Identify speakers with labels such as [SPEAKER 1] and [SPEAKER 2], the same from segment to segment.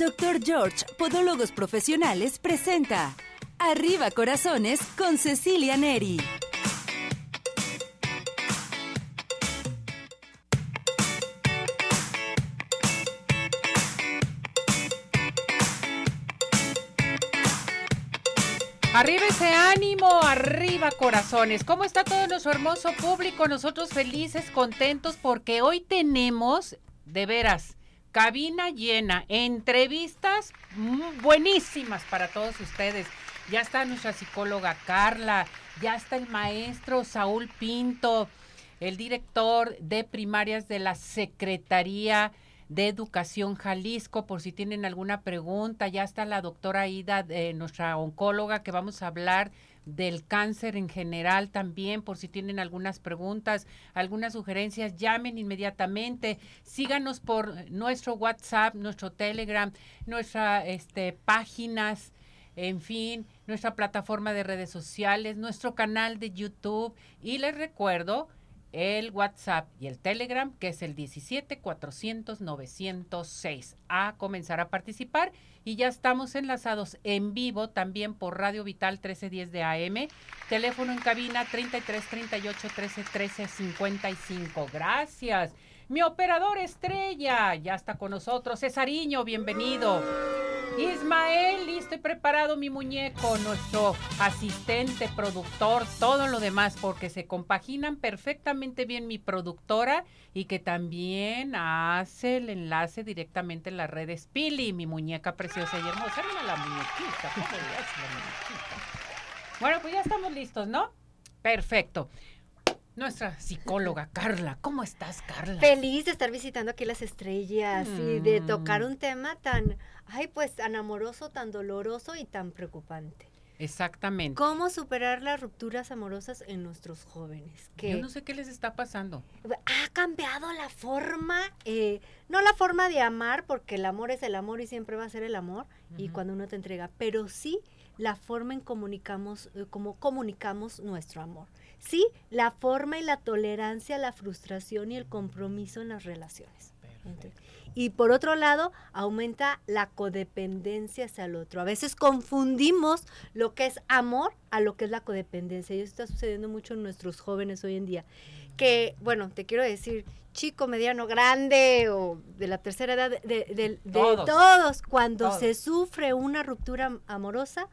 [SPEAKER 1] Dr. George, Podólogos Profesionales, presenta Arriba Corazones con Cecilia Neri.
[SPEAKER 2] Arriba ese ánimo, arriba corazones. ¿Cómo está todo nuestro hermoso público? Nosotros felices, contentos porque hoy tenemos, de veras, cabina llena, entrevistas buenísimas para todos ustedes. Ya está nuestra psicóloga Carla, ya está el maestro Saúl Pinto, el director de primarias de la Secretaría de Educación Jalisco, por si tienen alguna pregunta. Ya está la doctora Ida, eh, nuestra oncóloga, que vamos a hablar del cáncer en general también, por si tienen algunas preguntas, algunas sugerencias, llamen inmediatamente, síganos por nuestro WhatsApp, nuestro Telegram, nuestras este, páginas, en fin, nuestra plataforma de redes sociales, nuestro canal de YouTube. Y les recuerdo el WhatsApp y el Telegram, que es el 17 400 906. A comenzar a participar y ya estamos enlazados en vivo también por Radio Vital 1310 de AM, teléfono en cabina 33 38 13 13 55. Gracias. Mi operador estrella ya está con nosotros, Cesariño, bienvenido. Ismael, listo y preparado mi muñeco, nuestro asistente, productor, todo lo demás, porque se compaginan perfectamente bien mi productora y que también hace el enlace directamente en las redes Pili, mi muñeca preciosa y hermosa. Mira la muñequita, ¿cómo la muñequita? Bueno, pues ya estamos listos, ¿no? Perfecto. Nuestra psicóloga Carla, ¿cómo estás, Carla?
[SPEAKER 3] Feliz de estar visitando aquí las estrellas y de tocar
[SPEAKER 2] Mm.
[SPEAKER 3] un tema tan, ay, pues tan amoroso, tan doloroso y tan preocupante.
[SPEAKER 2] Exactamente.
[SPEAKER 3] ¿Cómo superar las rupturas amorosas en nuestros jóvenes? Que
[SPEAKER 2] Yo no sé qué les está pasando.
[SPEAKER 3] ha cambiado la forma, eh, no la forma de amar, porque el amor es el amor y siempre va a ser el amor, y cuando uno te entrega, pero sí la forma en comunicamos, eh, cómo comunicamos nuestro amor. Sí, la forma y la tolerancia, la frustración y el compromiso en las relaciones. Ent- Y por otro lado, aumenta la codependencia hacia el otro. A veces confundimos lo que es amor a lo que es la codependencia. Y eso está sucediendo mucho en nuestros jóvenes hoy en día. Que, bueno, te quiero decir, chico, mediano, grande o de la tercera edad, de, de- de
[SPEAKER 2] Todos.
[SPEAKER 3] todos, cuando
[SPEAKER 2] Todos.
[SPEAKER 3] se sufre una ruptura amorosa,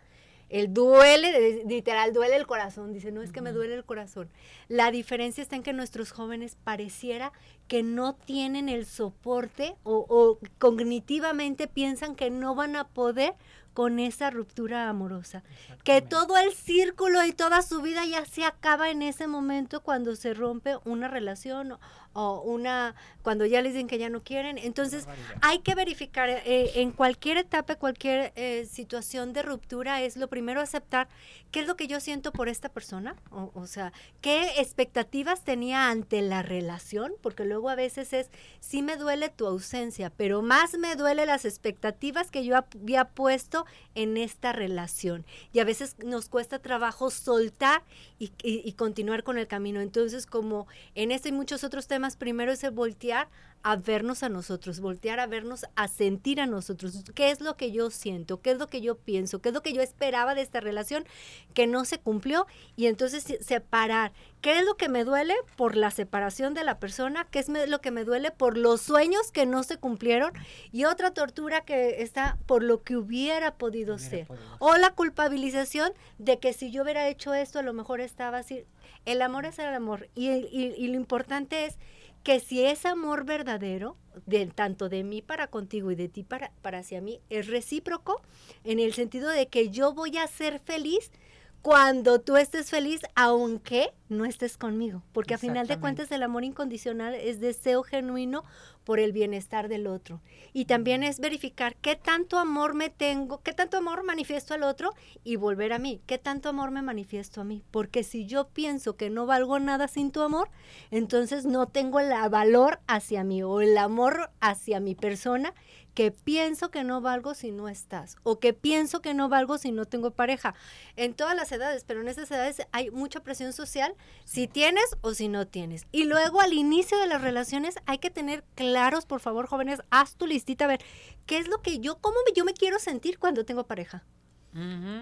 [SPEAKER 3] el duele, literal, duele el corazón. Dice, no es que me duele el corazón. La diferencia está en que nuestros jóvenes pareciera que no tienen el soporte o, o cognitivamente piensan que no van a poder con esa ruptura amorosa. Que todo el círculo y toda su vida ya se acaba en ese momento cuando se rompe una relación o, o una, cuando ya les dicen que ya no quieren. Entonces, hay que verificar eh, en cualquier etapa, cualquier eh, situación de ruptura, es lo primero aceptar qué es lo que yo siento por esta persona, o, o sea, qué expectativas tenía ante la relación, porque luego a veces es, sí me duele tu ausencia, pero más me duele las expectativas que yo había puesto en esta relación. Y a veces nos cuesta trabajo soltar y, y- y continuar con el camino. Entonces, como en este y muchos otros temas, primero es el voltear a vernos a nosotros, voltear a vernos, a sentir a nosotros. ¿Qué es lo que yo siento? ¿Qué es lo que yo pienso? ¿Qué es lo que yo esperaba de esta relación que no se cumplió? Y entonces se- separar. ¿Qué es lo que me duele por la separación de la persona? ¿Qué es me- lo que me duele por los sueños que no se cumplieron? Y otra tortura que está por lo que hubiera podido
[SPEAKER 2] Hubiera
[SPEAKER 3] ser.
[SPEAKER 2] podido.
[SPEAKER 3] O la culpabilización de que si yo hubiera hecho esto, a lo mejor estaba así. El amor es el amor. Y, y- y lo importante es que si es amor verdadero, de, tanto de mí para contigo y de ti para, para hacia mí, es recíproco en el sentido de que yo voy a ser feliz cuando tú estés feliz, aunque no estés conmigo. Porque a final de cuentas el amor incondicional es deseo genuino por el bienestar del otro. Y también es verificar qué tanto amor me tengo, qué tanto amor manifiesto al otro y volver a mí, qué tanto amor me manifiesto a mí. Porque si yo pienso que no valgo nada sin tu amor, entonces no tengo el valor hacia mí o el amor hacia mi persona que pienso que no valgo si no estás o que pienso que no valgo si no tengo pareja. En todas las edades, pero en esas edades hay mucha presión social si tienes o si no tienes. Y luego al inicio de las relaciones hay que tener claros, por favor, jóvenes, haz tu listita, a ver, ¿qué es lo que yo, cómo yo me quiero sentir cuando tengo pareja?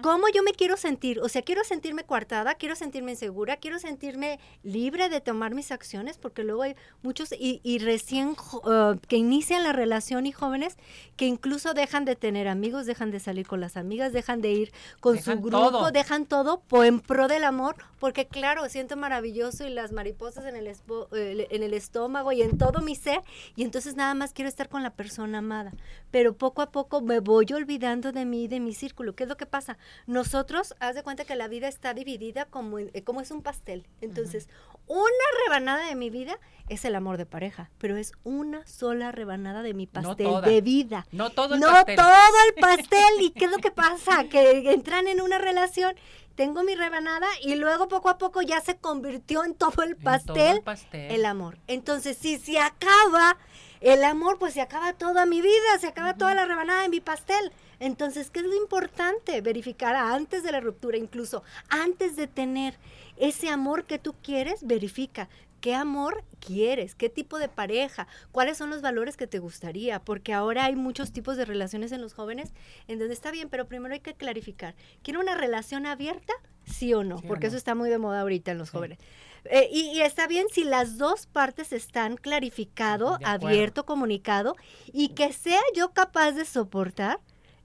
[SPEAKER 3] ¿Cómo yo me quiero sentir? O sea, quiero sentirme coartada, quiero sentirme insegura, quiero sentirme libre de tomar mis acciones, porque luego hay muchos y, recién uh, que inician la relación y jóvenes que incluso dejan de tener amigos, dejan de salir con las amigas, dejan de ir con su grupo, dejan todo en pro del amor, porque claro, siento maravilloso y las mariposas en el, en el estómago y en todo mi ser, y entonces nada más quiero estar con la persona amada. Pero poco a poco me voy olvidando de mí, de mi círculo. ¿Qué es lo que pasa? Nosotros, haz de cuenta que la vida está dividida como, eh, como es un pastel. Entonces, una rebanada de mi vida es el amor de pareja, pero es una sola rebanada de mi pastel de vida.
[SPEAKER 2] No todo el
[SPEAKER 3] no
[SPEAKER 2] pastel.
[SPEAKER 3] No todo el pastel. ¿Y qué es lo que pasa? Que entran en una relación tengo mi rebanada y luego poco a poco ya se convirtió en todo el pastel, el, pastel. el amor. Entonces, si se acaba el amor, pues se acaba toda mi vida, se acaba toda la rebanada de mi pastel. Entonces, ¿qué es lo importante? Verificar antes de la ruptura, incluso antes de tener ese amor que tú quieres, verifica qué amor quieres, qué tipo de pareja, cuáles son los valores que te gustaría, porque ahora hay muchos tipos de relaciones en los jóvenes en donde está bien, pero primero hay que clarificar, ¿quiero una relación abierta? Sí o no, porque eso está muy de moda ahorita en los jóvenes. Eh, y, está bien si las dos partes están clarificado, abierto, comunicado y que sea yo capaz de soportar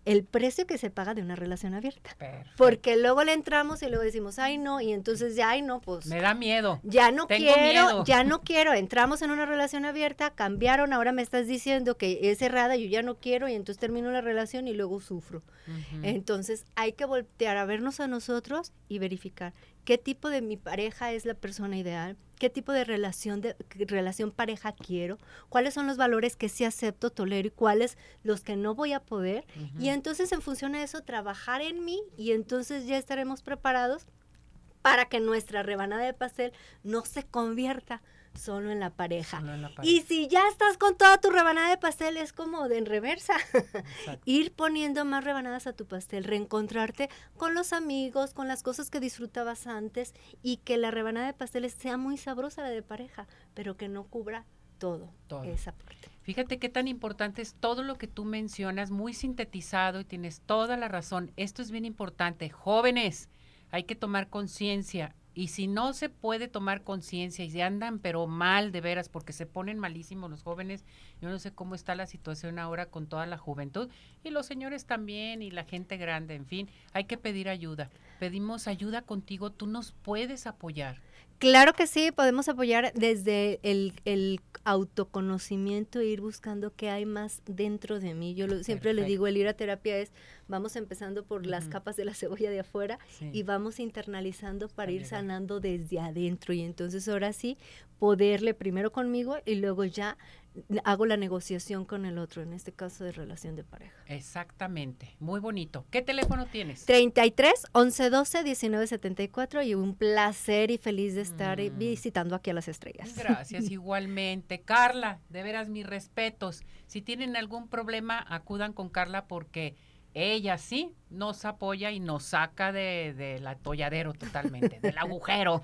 [SPEAKER 3] el precio que se paga de una relación abierta. Porque luego le entramos y luego decimos, ay no, y entonces ya, ay no, pues...
[SPEAKER 2] Me da miedo.
[SPEAKER 3] Ya no quiero, ya no quiero. Entramos en una relación abierta, cambiaron, ahora me estás diciendo que es cerrada, yo ya no quiero, y entonces termino la relación y luego sufro. Entonces hay que voltear a vernos a nosotros y verificar qué tipo de mi pareja es la persona ideal, qué tipo de relación de relación pareja quiero, cuáles son los valores que sí acepto, tolero y cuáles los que no voy a poder. Y entonces en función de eso trabajar en mí y entonces ya estaremos preparados para que nuestra rebanada de pastel no se convierta solo en la pareja. Y si ya estás con toda tu rebanada de pastel, es como de en reversa. Ir poniendo más rebanadas a tu pastel, reencontrarte con los amigos, con las cosas que disfrutabas antes y que la rebanada de pastel sea muy sabrosa la de pareja, pero que no cubra todo, todo. esa parte.
[SPEAKER 2] Fíjate qué tan importante es todo lo que tú mencionas, muy sintetizado y tienes toda la razón. Esto es bien importante. Jóvenes, hay que tomar conciencia y si no se puede tomar conciencia y se andan pero mal de veras porque se ponen malísimos los jóvenes, yo no sé cómo está la situación ahora con toda la juventud y los señores también y la gente grande, en fin, hay que pedir ayuda. Pedimos ayuda contigo, tú nos puedes apoyar.
[SPEAKER 3] Claro que sí, podemos apoyar desde el, el autoconocimiento e ir buscando qué hay más dentro de mí. Yo siempre le digo, el ir a terapia es, vamos empezando por las capas de la cebolla de afuera y vamos internalizando para ir sanando desde adentro. Y entonces ahora sí, poderle primero conmigo y luego ya hago la negociación con el otro, en este caso de relación de pareja.
[SPEAKER 2] Exactamente, muy bonito. ¿Qué teléfono tienes?
[SPEAKER 3] 33 11 12 19 74 y un placer y feliz de estar mm. visitando aquí a las estrellas.
[SPEAKER 2] Gracias, igualmente. Carla, de veras mis respetos. Si tienen algún problema, acudan con Carla porque ella sí nos apoya y nos saca de, del atolladero totalmente, del agujero.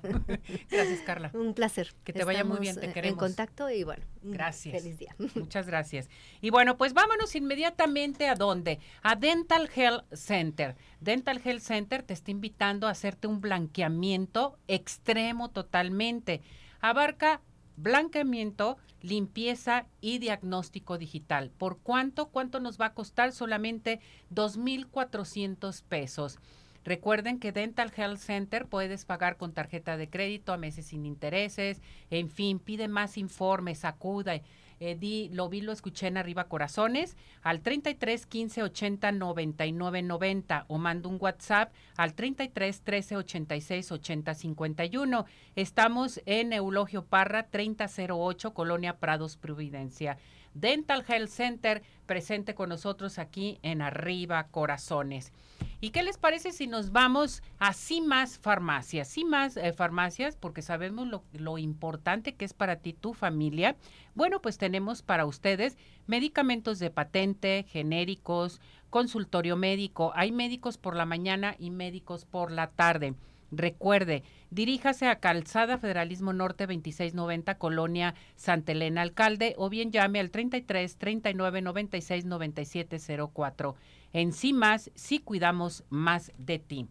[SPEAKER 2] gracias, Carla.
[SPEAKER 3] Un placer.
[SPEAKER 2] Que te vaya muy bien, te queremos.
[SPEAKER 3] En contacto y bueno,
[SPEAKER 2] gracias.
[SPEAKER 3] Feliz día.
[SPEAKER 2] Muchas gracias. Y bueno, pues vámonos inmediatamente a dónde? A Dental Health Center. Dental Health Center te está invitando a hacerte un blanqueamiento extremo totalmente. Abarca blanqueamiento, limpieza y diagnóstico digital. ¿Por cuánto? ¿Cuánto nos va a costar? Solamente 2.400 pesos. Recuerden que Dental Health Center puedes pagar con tarjeta de crédito a meses sin intereses. En fin, pide más informes, acuda eh, di, lo vi, lo escuché en Arriba Corazones, al 33 15 80 99 90 o mando un WhatsApp al 33 13 86 80 51. Estamos en Eulogio Parra 3008, Colonia Prados, Providencia. Dental Health Center presente con nosotros aquí en Arriba Corazones. ¿Y qué les parece si nos vamos a más Farmacias? más eh, Farmacias, porque sabemos lo, lo importante que es para ti tu familia. Bueno, pues tenemos para ustedes medicamentos de patente, genéricos, consultorio médico. Hay médicos por la mañana y médicos por la tarde. Recuerde, diríjase a Calzada Federalismo Norte 2690, Colonia Santa Elena Alcalde, o bien llame al 33 39 96 97 04. En sí más, sí cuidamos más de ti.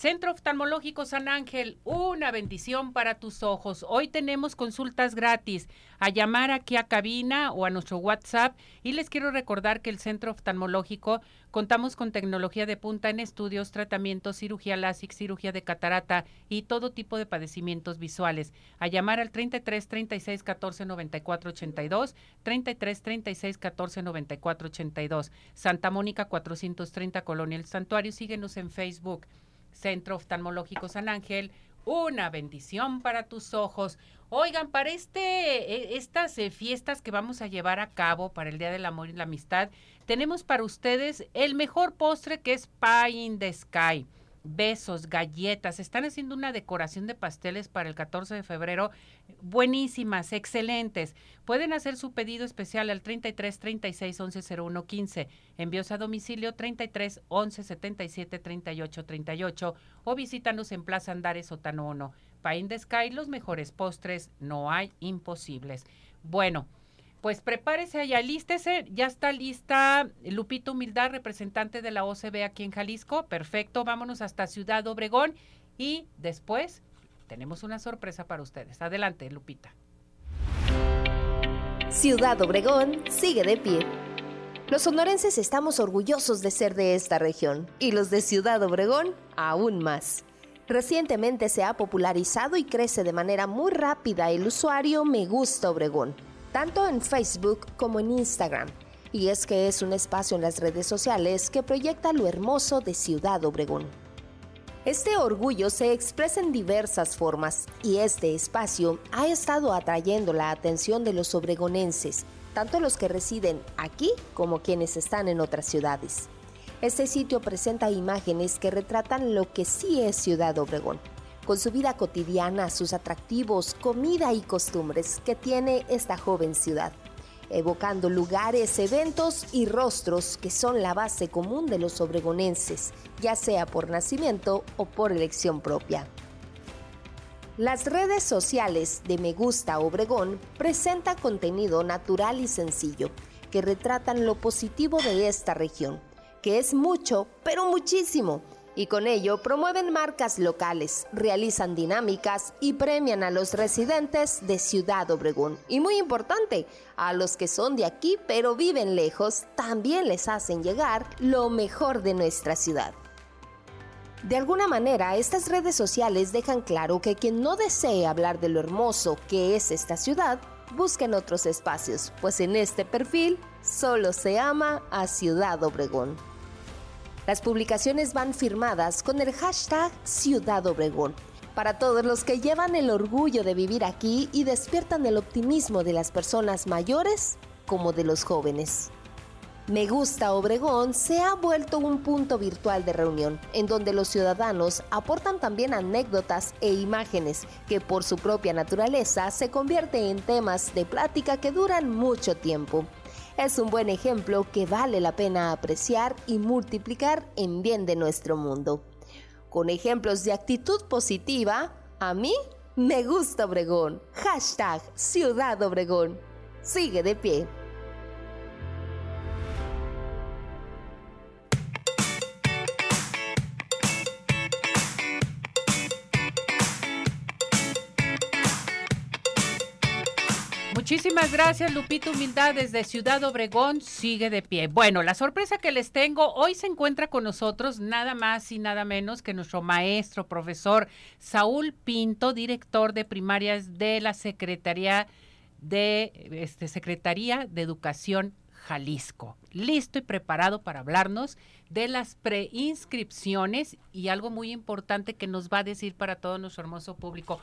[SPEAKER 2] Centro Oftalmológico San Ángel, una bendición para tus ojos. Hoy tenemos consultas gratis. A llamar aquí a cabina o a nuestro WhatsApp. Y les quiero recordar que el Centro Oftalmológico contamos con tecnología de punta en estudios, tratamientos, cirugía láser, cirugía de catarata y todo tipo de padecimientos visuales. A llamar al 33 36 14 94 82, 33 36 14 94 82. Santa Mónica 430 Colonia El Santuario. Síguenos en Facebook. Centro Oftalmológico San Ángel, una bendición para tus ojos. Oigan, para este, e, estas eh, fiestas que vamos a llevar a cabo para el Día del Amor y la Amistad, tenemos para ustedes el mejor postre que es Pie in the Sky besos, galletas. Están haciendo una decoración de pasteles para el 14 de febrero. Buenísimas, excelentes. Pueden hacer su pedido especial al 33 36 11 01 15. Envíos a domicilio 33 11 77 38 38 o visítanos en Plaza Andares Sotano 1. Pain de Sky, los mejores postres, no hay imposibles. Bueno, pues prepárese y alístese. Ya está lista Lupito Humildad, representante de la OCB aquí en Jalisco. Perfecto, vámonos hasta Ciudad Obregón y después tenemos una sorpresa para ustedes. Adelante, Lupita.
[SPEAKER 4] Ciudad Obregón sigue de pie. Los sonorenses estamos orgullosos de ser de esta región y los de Ciudad Obregón aún más. Recientemente se ha popularizado y crece de manera muy rápida el usuario Me Gusta Obregón tanto en Facebook como en Instagram. Y es que es un espacio en las redes sociales que proyecta lo hermoso de Ciudad Obregón. Este orgullo se expresa en diversas formas y este espacio ha estado atrayendo la atención de los obregonenses, tanto los que residen aquí como quienes están en otras ciudades. Este sitio presenta imágenes que retratan lo que sí es Ciudad Obregón, con su vida cotidiana, sus atractivos, comida y costumbres que tiene esta joven ciudad, evocando lugares, eventos y rostros que son la base común de los obregonenses, ya sea por nacimiento o por elección propia. Las redes sociales de Me Gusta Obregón presentan contenido natural y sencillo que retratan lo positivo de esta región, que es mucho, pero muchísimo, y con ello promueven marcas locales, realizan dinámicas y premian a los residentes de Ciudad Obregón. Y muy importante, a los que son de aquí pero viven lejos, también les hacen llegar lo mejor de nuestra ciudad. De alguna manera, estas redes sociales dejan claro que quien no desee hablar de lo hermoso que es esta ciudad, busquen otros espacios, pues en este perfil solo se ama a Ciudad Obregón. Las publicaciones van firmadas con el hashtag Ciudad Obregón. Para todos los que llevan el orgullo de vivir aquí y despiertan el optimismo de las personas mayores como de los jóvenes. Me Gusta Obregón se ha vuelto un punto virtual de reunión, en donde los ciudadanos aportan también anécdotas e imágenes que por su propia naturaleza se convierte en temas de plática que duran mucho tiempo es un buen ejemplo que vale la pena apreciar y multiplicar en bien de nuestro mundo. Con ejemplos de actitud positiva, a mí me gusta Obregón. Hashtag Ciudad Obregón. Sigue de pie.
[SPEAKER 2] Muchísimas gracias, Lupito Humildad, desde Ciudad Obregón, sigue de pie. Bueno, la sorpresa que les tengo, hoy se encuentra con nosotros nada más y nada menos que nuestro maestro, profesor Saúl Pinto, director de primarias de la Secretaría de, este, Secretaría de Educación Jalisco. Listo y preparado para hablarnos de las preinscripciones y algo muy importante que nos va a decir para todo nuestro hermoso público.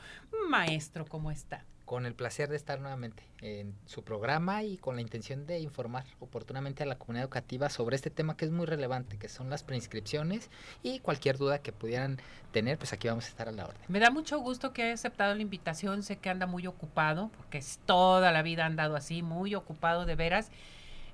[SPEAKER 2] Maestro, ¿cómo está?
[SPEAKER 5] Con el placer de estar nuevamente en su programa y con la intención de informar oportunamente a la comunidad educativa sobre este tema que es muy relevante, que son las preinscripciones y cualquier duda que pudieran tener, pues aquí vamos a estar a la orden.
[SPEAKER 2] Me da mucho gusto que haya aceptado la invitación, sé que anda muy ocupado, porque es toda la vida ha andado así, muy ocupado de veras.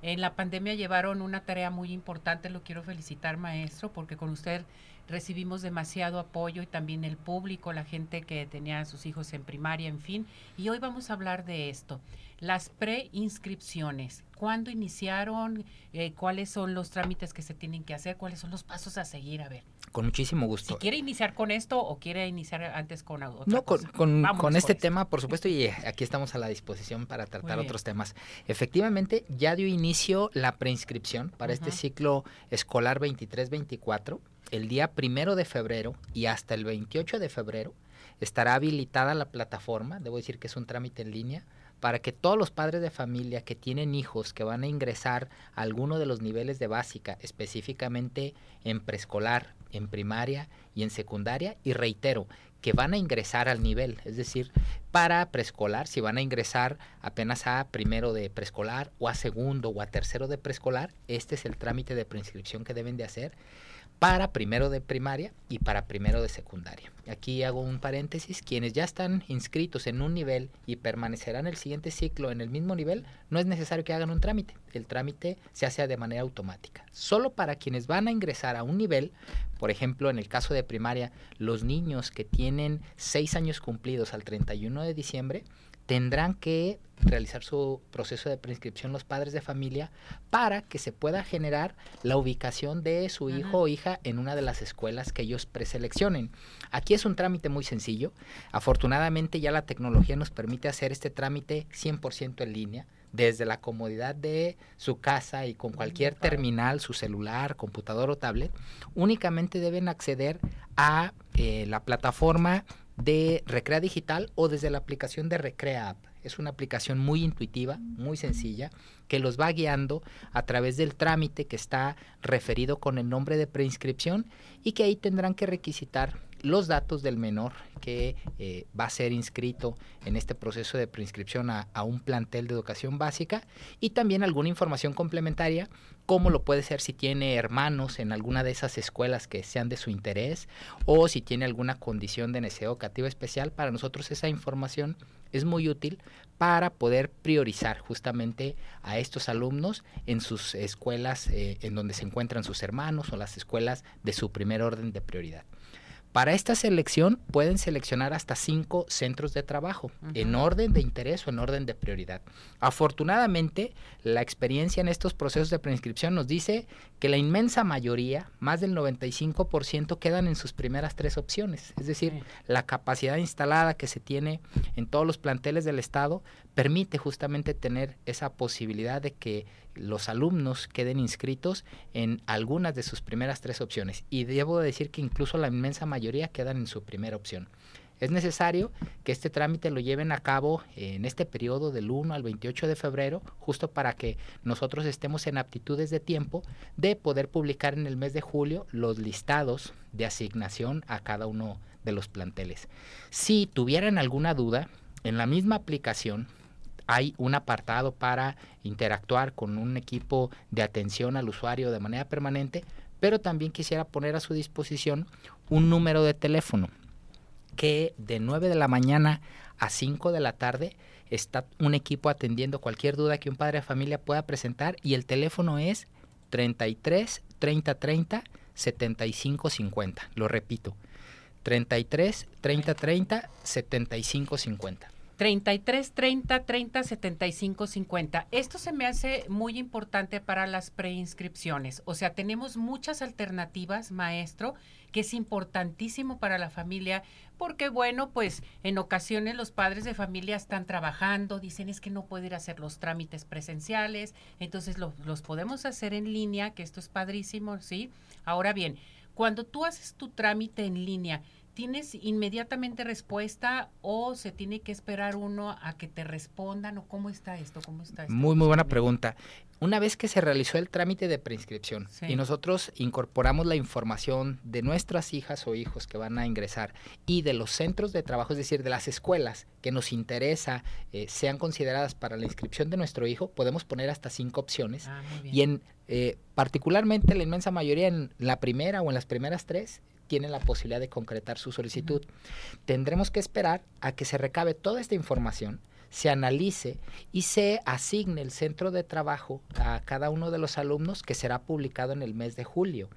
[SPEAKER 2] En la pandemia llevaron una tarea muy importante, lo quiero felicitar maestro, porque con usted recibimos demasiado apoyo y también el público, la gente que tenía a sus hijos en primaria, en fin. Y hoy vamos a hablar de esto, las preinscripciones. ¿Cuándo iniciaron? Eh, ¿Cuáles son los trámites que se tienen que hacer? ¿Cuáles son los pasos a seguir? A ver.
[SPEAKER 5] Con muchísimo gusto.
[SPEAKER 2] Si quiere iniciar con esto o quiere iniciar antes con otra
[SPEAKER 5] No, con,
[SPEAKER 2] cosa.
[SPEAKER 5] con, este tema, por supuesto, y eh, aquí estamos a la disposición para tratar otros temas. Efectivamente, ya dio inicio la preinscripción para este ciclo escolar 23-24. El día primero de febrero y hasta el 28 de febrero estará habilitada la plataforma, debo decir que es un trámite en línea, para que todos los padres de familia que tienen hijos que van a ingresar a alguno de los niveles de básica, específicamente en preescolar, en primaria y en secundaria, y reitero, que van a ingresar al nivel, es decir, para preescolar, si van a ingresar apenas a primero de preescolar o a segundo o a tercero de preescolar, este es el trámite de preinscripción que deben de hacer para primero de primaria y para primero de secundaria. Aquí hago un paréntesis, quienes ya están inscritos en un nivel y permanecerán el siguiente ciclo en el mismo nivel, no es necesario que hagan un trámite, el trámite se hace de manera automática. Solo para quienes van a ingresar a un nivel, por ejemplo, en el caso de primaria, los niños que tienen seis años cumplidos al 31 de diciembre, tendrán que realizar su proceso de preinscripción los padres de familia para que se pueda generar la ubicación de su
[SPEAKER 2] Ajá.
[SPEAKER 5] hijo o hija en una de las escuelas que ellos preseleccionen. Aquí es un trámite muy sencillo. Afortunadamente ya la tecnología nos permite hacer este trámite 100% en línea desde la comodidad de su casa y con cualquier terminal, su celular, computador o tablet, únicamente deben acceder a eh, la plataforma de Recrea Digital o desde la aplicación de Recrea App. Es una aplicación muy intuitiva, muy sencilla, que los va guiando a través del trámite que está referido con el nombre de preinscripción y que ahí tendrán que requisitar los datos del menor que eh, va a ser inscrito en este proceso de preinscripción a, un plantel de educación básica y también alguna información complementaria como lo puede ser si tiene hermanos en alguna de esas escuelas que sean de su interés o si tiene alguna condición de necesidad educativa especial. Para nosotros esa información es muy útil para poder priorizar justamente a estos alumnos en sus escuelas eh, en donde se encuentran sus hermanos o las escuelas de su primer orden de prioridad. Para esta selección pueden seleccionar hasta cinco centros de trabajo en orden de interés o en orden de prioridad. Afortunadamente, la experiencia en estos procesos de preinscripción nos dice que la inmensa mayoría, más del 95%, quedan en sus primeras tres opciones. Es decir, la capacidad instalada que se tiene en todos los planteles del Estado permite justamente tener esa posibilidad de que los alumnos queden inscritos en algunas de sus primeras tres opciones. Y debo decir que incluso la inmensa mayoría quedan en su primera opción. Es necesario que este trámite lo lleven a cabo en este periodo del 1 al 28 de febrero, justo para que nosotros estemos en aptitudes de tiempo de poder publicar en el mes de julio los listados de asignación a cada uno de los planteles. Si tuvieran alguna duda, en la misma aplicación hay un apartado para interactuar con un equipo de atención al usuario de manera permanente, pero también quisiera poner a su disposición un número de teléfono que de 9 de la mañana a 5 de la tarde está un equipo atendiendo cualquier duda que un padre de familia pueda presentar y el teléfono es 33 30 30 75 50. Lo repito. 33 30 30 75 50.
[SPEAKER 2] 33 30 30 75 50. Esto se me hace muy importante para las preinscripciones. O sea, tenemos muchas alternativas, maestro, que es importantísimo para la familia, porque bueno, pues en ocasiones los padres de familia están trabajando, dicen es que no puedo ir a hacer los trámites presenciales, entonces lo- los podemos hacer en línea, que esto es padrísimo, ¿sí? Ahora bien, cuando tú haces tu trámite en línea, ¿Tienes inmediatamente respuesta o se tiene que esperar uno a que te respondan o cómo está esto? ¿Cómo está esto?
[SPEAKER 5] Muy, muy buena pregunta. Una vez que se realizó el trámite de preinscripción
[SPEAKER 2] Sí.
[SPEAKER 5] y nosotros incorporamos la información de nuestras hijas o hijos que van a ingresar y de los centros de trabajo, es decir, de las escuelas que nos interesa eh, sean consideradas para la inscripción de nuestro hijo, podemos poner hasta cinco opciones.
[SPEAKER 2] Ah.
[SPEAKER 5] Y en eh, particularmente la inmensa mayoría en la primera o en las primeras tres tienen la posibilidad de concretar su solicitud. Tendremos que esperar a que se recabe toda esta información, se analice y se asigne el centro de trabajo a cada uno de los alumnos que será publicado en el mes de julio.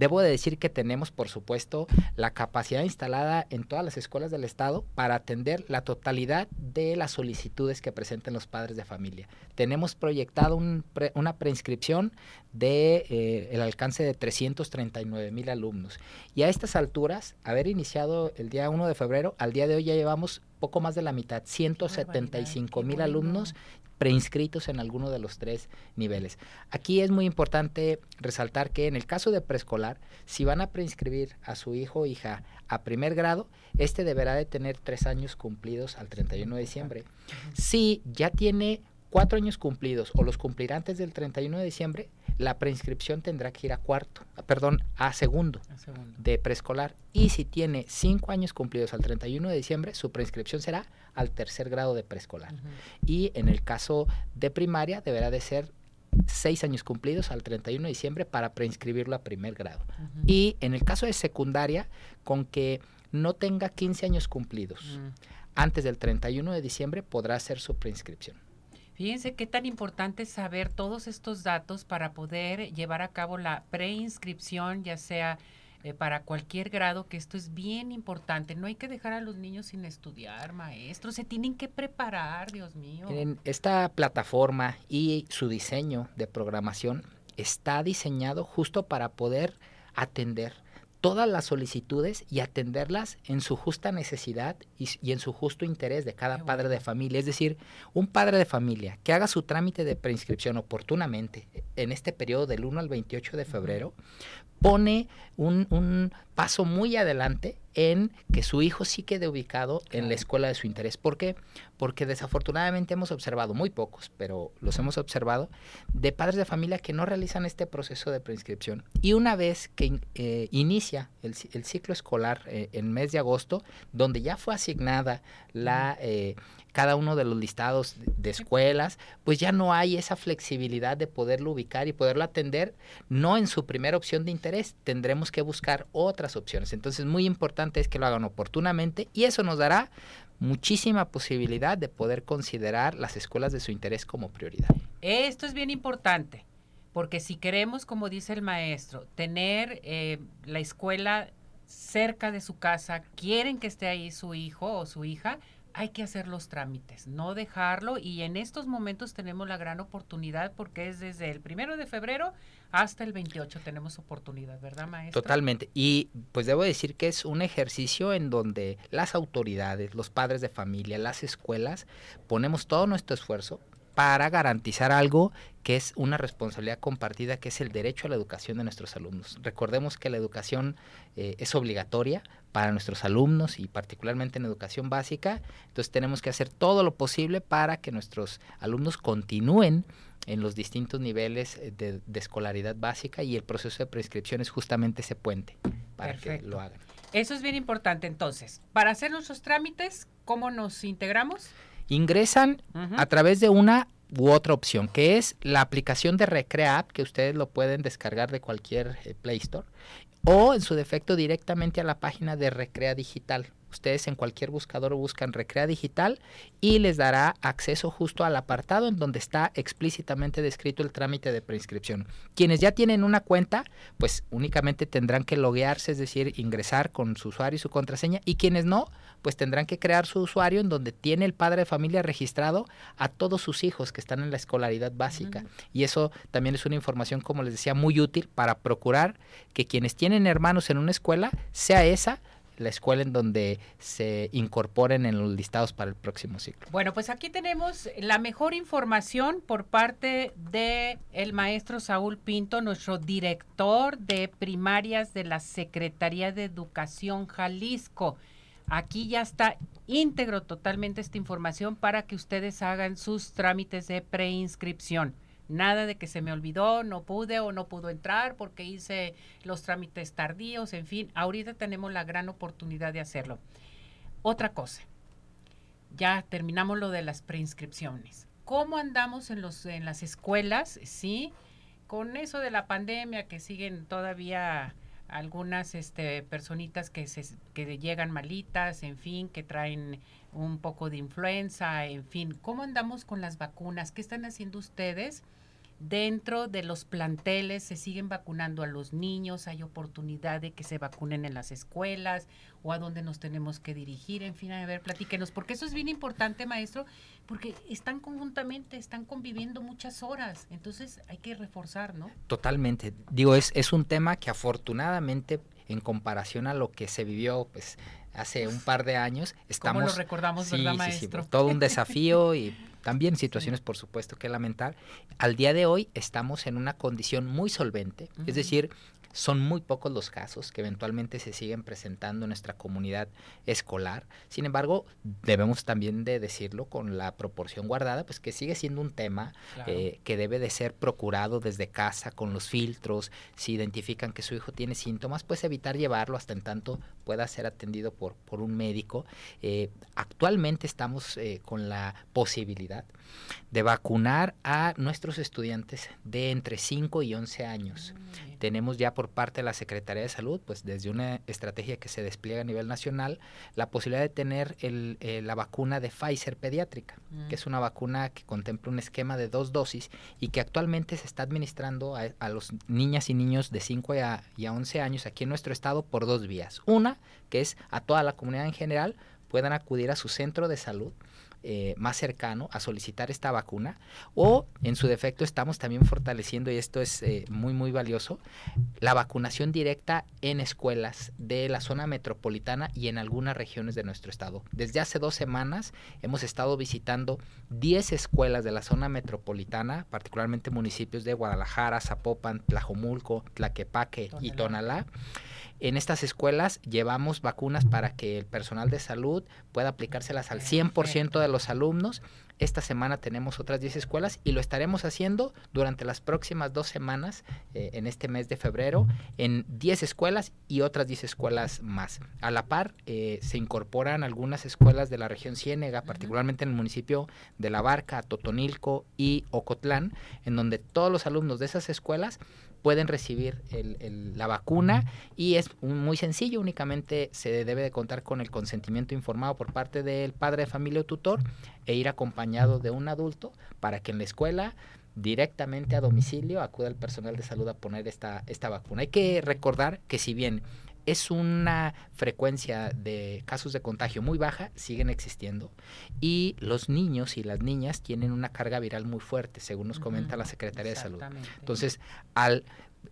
[SPEAKER 5] Debo de decir que tenemos, por supuesto, la capacidad instalada en todas las escuelas del Estado para atender la totalidad de las solicitudes que presenten los padres de familia. Tenemos proyectado un una preinscripción de eh, el alcance de 339 mil alumnos. Y a estas alturas, haber iniciado el día 1 de febrero, al día de hoy ya llevamos poco más de la mitad, 175 mil alumnos preinscritos en alguno de los tres niveles. Aquí es muy importante resaltar que en el caso de preescolar, si van a preinscribir a su hijo o hija a primer grado, este deberá de tener tres años cumplidos al 31 de diciembre. Si ya tiene cuatro años cumplidos o los cumplirá antes del 31 de diciembre, la preinscripción tendrá que ir a cuarto, perdón, a segundo, de preescolar. Y si tiene cinco años cumplidos al 31 de diciembre, su preinscripción será al tercer grado de preescolar. Y en el caso de primaria, deberá de ser seis años cumplidos al 31 de diciembre para preinscribirlo a primer grado. Y en el caso de secundaria, con que no tenga 15 años cumplidos antes del 31 de diciembre, podrá hacer su preinscripción.
[SPEAKER 2] Fíjense qué tan importante es saber todos estos datos para poder llevar a cabo la preinscripción, ya sea eh, para cualquier grado, que esto es bien importante. No hay que dejar a los niños sin estudiar, maestros, se tienen que preparar, Dios mío.
[SPEAKER 5] En esta plataforma y su diseño de programación está diseñado justo para poder atender todas las solicitudes y atenderlas en su justa necesidad y, en su justo interés de cada padre de familia. Es decir, un padre de familia que haga su trámite de preinscripción oportunamente en este periodo del 1 al 28 de febrero, pone un, un, paso muy adelante en que su hijo sí quede ubicado en la escuela de su interés. ¿Por qué? Porque desafortunadamente hemos observado, muy pocos, pero los hemos observado, de padres de familia que no realizan este proceso de preinscripción. Y una vez que eh, inicia el, el, ciclo escolar eh, en mes de agosto, donde ya fue asignada la, eh, cada uno de los listados de, escuelas, pues ya no hay esa flexibilidad de poderlo ubicar y poderlo atender, no en su primera opción de interés, tendremos que buscar otras opciones. Entonces, muy importante es que lo hagan oportunamente y eso nos dará muchísima posibilidad de poder considerar las escuelas de su interés como prioridad.
[SPEAKER 2] Esto es bien importante, porque si queremos, como dice el maestro, tener eh, la escuela cerca de su casa, quieren que esté ahí su hijo o su hija, hay que hacer los trámites, no dejarlo y en estos momentos tenemos la gran oportunidad porque es desde el primero de febrero hasta el 28 tenemos oportunidad, ¿verdad, maestro?
[SPEAKER 5] Totalmente. Y pues debo decir que es un ejercicio en donde las autoridades, los padres de familia, las escuelas, ponemos todo nuestro esfuerzo para garantizar algo que es una responsabilidad compartida, que es el derecho a la educación de nuestros alumnos. Recordemos que la educación eh, es obligatoria para nuestros alumnos y particularmente en educación básica, entonces tenemos que hacer todo lo posible para que nuestros alumnos continúen en los distintos niveles eh, de, escolaridad básica y el proceso de prescripción es justamente ese puente para que lo hagan.
[SPEAKER 2] Eso es bien importante entonces. Para hacer nuestros trámites, ¿cómo nos integramos?
[SPEAKER 5] ingresan a través de una u otra opción, que es la aplicación de Recrea App, que ustedes lo pueden descargar de cualquier eh, Play Store, o en su defecto directamente a la página de Recrea Digital. Ustedes en cualquier buscador buscan Recrea Digital y les dará acceso justo al apartado en donde está explícitamente descrito el trámite de preinscripción. Quienes ya tienen una cuenta, pues únicamente tendrán que loguearse, es decir, ingresar con su usuario y su contraseña, y quienes no, pues tendrán que crear su usuario en donde tiene el padre de familia registrado a todos sus hijos que están en la escolaridad básica. Y eso también es una información, como les decía, muy útil para procurar que quienes tienen hermanos en una escuela sea esa la escuela en donde se incorporen en los listados para el próximo ciclo.
[SPEAKER 2] Bueno, pues aquí tenemos la mejor información por parte de el maestro Saúl Pinto, nuestro director de primarias de la Secretaría de Educación Jalisco. Aquí ya está íntegro totalmente esta información para que ustedes hagan sus trámites de preinscripción. Nada de que se me olvidó, no pude o no pudo entrar porque hice los trámites tardíos, en fin, ahorita tenemos la gran oportunidad de hacerlo. Otra cosa, ya terminamos lo de las preinscripciones. ¿Cómo andamos en, los, en las escuelas? Sí, con eso de la pandemia que siguen todavía algunas este, personitas que, se, que llegan malitas, en fin, que traen un poco de influenza, en fin. ¿Cómo andamos con las vacunas? ¿Qué están haciendo ustedes dentro de los planteles se siguen vacunando a los niños, hay oportunidad de que se vacunen en las escuelas o a dónde nos tenemos que dirigir, en fin, a ver, platíquenos, porque eso es bien importante, maestro, porque están conjuntamente, están conviviendo muchas horas, entonces hay que reforzar, ¿no?
[SPEAKER 5] Totalmente, digo, es, es un tema que afortunadamente en comparación a lo que se vivió, pues hace un par de años, estamos...
[SPEAKER 2] ¿Cómo lo recordamos, verdad, maestro?
[SPEAKER 5] todo un desafío y también situaciones, por supuesto, que lamentar. Al día de hoy estamos en una condición muy solvente, es decir, son muy pocos los casos que eventualmente se siguen presentando en nuestra comunidad escolar. Sin embargo, debemos también de decirlo con la proporción guardada, pues que sigue siendo un tema eh, que debe de ser procurado desde casa con los filtros. Si identifican que su hijo tiene síntomas, pues evitar llevarlo hasta en tanto pueda ser atendido por, por un médico. Eh, actualmente estamos eh, con la posibilidad de vacunar a nuestros estudiantes de entre 5 y 11 años. Tenemos ya por parte de la Secretaría de Salud, pues desde una estrategia que se despliega a nivel nacional, la posibilidad de tener el, eh, la vacuna de Pfizer pediátrica, que es una vacuna que contempla un esquema de dos dosis y que actualmente se está administrando a, los niñas y niños de 5 a, y a 11 años aquí en nuestro estado por dos vías. Una, que es a toda la comunidad en general, puedan acudir a su centro de salud eh, más cercano a solicitar esta vacuna o en su defecto estamos también fortaleciendo y esto es eh, muy muy valioso la vacunación directa en escuelas de la zona metropolitana y en algunas regiones de nuestro estado. Desde hace dos semanas hemos estado visitando 10 escuelas de la zona metropolitana, particularmente municipios de Guadalajara, Zapopan, Tlajomulco, Tlaquepaque y Tonalá en estas escuelas llevamos vacunas para que el personal de salud pueda aplicárselas al 100% de los alumnos. Esta semana tenemos otras 10 escuelas y lo estaremos haciendo durante las próximas dos semanas, eh, en este mes de febrero, en 10 escuelas y otras 10 escuelas más. A la par, eh, se incorporan algunas escuelas de la región Ciénega, particularmente en el municipio de La Barca, Totonilco y Ocotlán, en donde todos los alumnos de esas escuelas pueden recibir la vacuna y es muy sencillo, únicamente se debe de contar con el consentimiento informado por parte del padre de familia o tutor e ir acompañado de un adulto para que en la escuela directamente a domicilio acuda el personal de salud a poner esta, esta vacuna. Hay que recordar que si bien es una frecuencia de casos de contagio muy baja, siguen existiendo. Y los niños y las niñas tienen una carga viral muy fuerte, según nos comenta la Secretaría de Salud. Entonces, al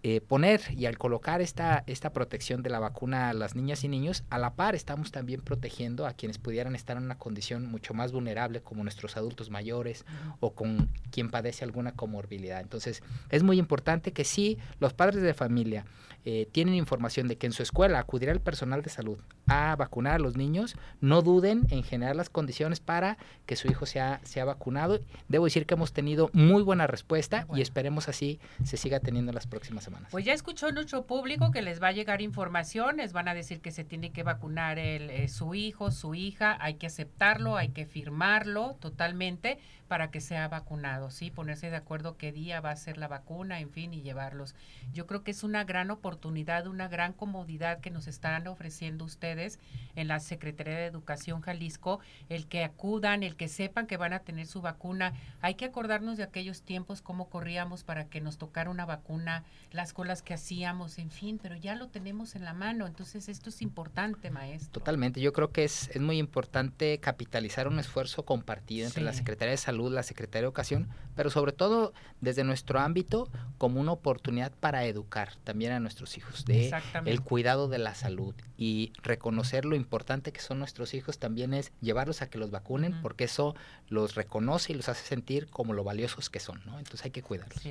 [SPEAKER 5] eh, poner y al colocar esta, esta protección de la vacuna a las niñas y niños, a la par estamos también protegiendo a quienes pudieran estar en una condición mucho más vulnerable, como nuestros adultos mayores o con quien padece alguna comorbilidad. Entonces, es muy importante que sí, los padres de familia eh, tienen información de que en su escuela acudirá el personal de salud a vacunar a los niños, no duden en generar las condiciones para que su hijo sea, sea vacunado. Debo decir que hemos tenido muy buena respuesta y esperemos así se siga teniendo en las próximas semanas.
[SPEAKER 2] Pues ya escuchó nuestro público que les va a llegar información, les van a decir que se tiene que vacunar el, eh, su hijo, su hija, hay que aceptarlo, hay que firmarlo totalmente para que sea vacunado, ¿sí? Ponerse de acuerdo qué día va a ser la vacuna, en fin, y llevarlos. Yo creo que es una gran oportunidad, una gran comodidad que nos están ofreciendo ustedes en la Secretaría de Educación Jalisco, el que acudan, el que sepan que van a tener su vacuna. Hay que acordarnos de aquellos tiempos, cómo corríamos para que nos tocara una vacuna, las colas que hacíamos, en fin, pero ya lo tenemos en la mano, entonces esto es importante, maestro.
[SPEAKER 5] Totalmente, yo creo que es, es muy importante capitalizar un esfuerzo compartido entre la Secretaría de Salud la Secretaría de Educación, pero sobre todo desde nuestro ámbito como una oportunidad para educar también a nuestros hijos de el cuidado de la salud y reconocer lo importante que son nuestros hijos también es llevarlos a que los vacunen porque eso los reconoce y los hace sentir como lo valiosos que son, ¿no? Entonces hay que cuidarlos.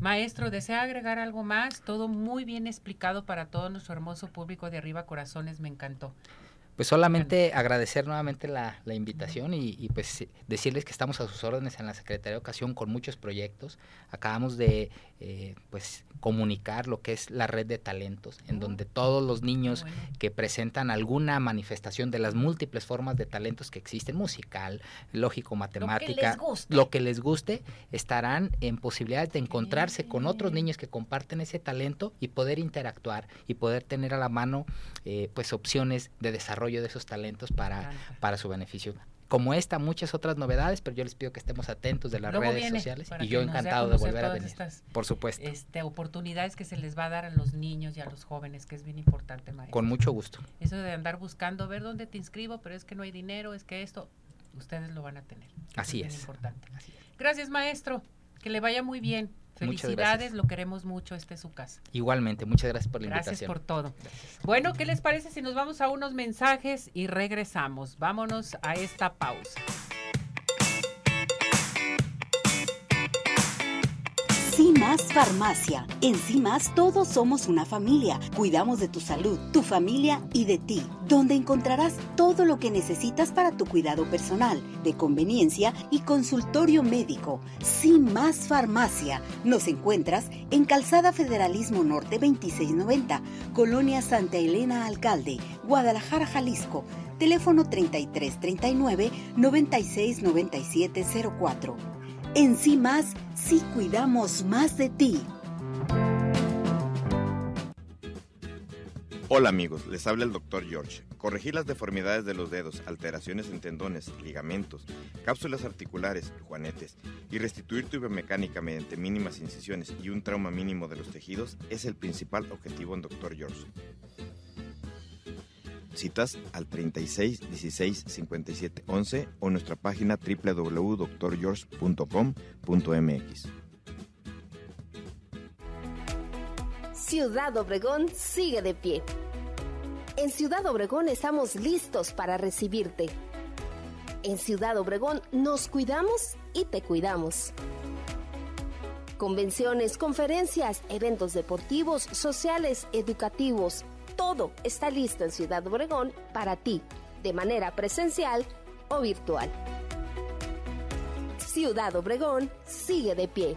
[SPEAKER 2] Maestro, ¿desea agregar algo más? Todo muy bien explicado para todo nuestro hermoso público de Arriba Corazones, me encantó.
[SPEAKER 5] Pues solamente agradecer nuevamente la, invitación y, pues decirles que estamos a sus órdenes en la Secretaría de Educación con muchos proyectos. Acabamos de eh, pues comunicar lo que es la red de talentos, en donde todos los niños que presentan alguna manifestación de las múltiples formas de talentos que existen, musical, lógico, matemática, lo que les guste, estarán en posibilidad de encontrarse con otros niños que comparten ese talento y poder interactuar y poder tener a la mano eh, pues opciones de desarrollo de esos talentos para, para su beneficio como esta, muchas otras novedades, pero yo les pido que estemos atentos de las
[SPEAKER 2] Luego
[SPEAKER 5] redes sociales y yo encantado de volver a venir.
[SPEAKER 2] estas,
[SPEAKER 5] Por supuesto,
[SPEAKER 2] Este, oportunidades que se les va a dar a los niños y a los jóvenes, que es bien importante, maestro.
[SPEAKER 5] con mucho gusto.
[SPEAKER 2] Eso de andar buscando, ver dónde te inscribo, pero es que no hay dinero, es que esto, ustedes lo van a tener.
[SPEAKER 5] Así
[SPEAKER 2] bien
[SPEAKER 5] es.
[SPEAKER 2] importante.
[SPEAKER 5] Así es.
[SPEAKER 2] Gracias, maestro. Que le vaya muy bien. Felicidades,
[SPEAKER 5] gracias.
[SPEAKER 2] lo queremos mucho, este es su casa.
[SPEAKER 5] Igualmente, muchas gracias por la
[SPEAKER 2] Gracias
[SPEAKER 5] invitación.
[SPEAKER 2] por todo. Bueno, ¿qué les parece si nos vamos a unos mensajes y regresamos? Vámonos a esta pausa.
[SPEAKER 6] Cimas Farmacia. En Cimas todos somos una familia. Cuidamos de tu salud, tu familia y de ti, donde encontrarás todo lo que necesitas para tu cuidado personal, de conveniencia y consultorio médico. Cimas Farmacia. Nos encuentras en Calzada Federalismo Norte 2690, Colonia Santa Elena Alcalde, Guadalajara, Jalisco. Teléfono 3339 969704. En sí más, sí cuidamos más de ti.
[SPEAKER 7] Hola amigos, les habla el Dr. George. Corregir las deformidades de los dedos, alteraciones en tendones, ligamentos, cápsulas articulares, juanetes y restituir tu biomecánica mediante mínimas incisiones y un trauma mínimo de los tejidos es el principal objetivo en Dr. George. Citas al 36 16 57 11 o nuestra página www.drgeorge.com.mx.
[SPEAKER 4] Ciudad Obregón sigue de pie. En Ciudad Obregón estamos listos para recibirte. En Ciudad Obregón nos cuidamos y te cuidamos. Convenciones, conferencias, eventos deportivos, sociales, educativos, todo está listo en Ciudad Obregón para ti, de manera presencial o virtual. Ciudad Obregón sigue de pie.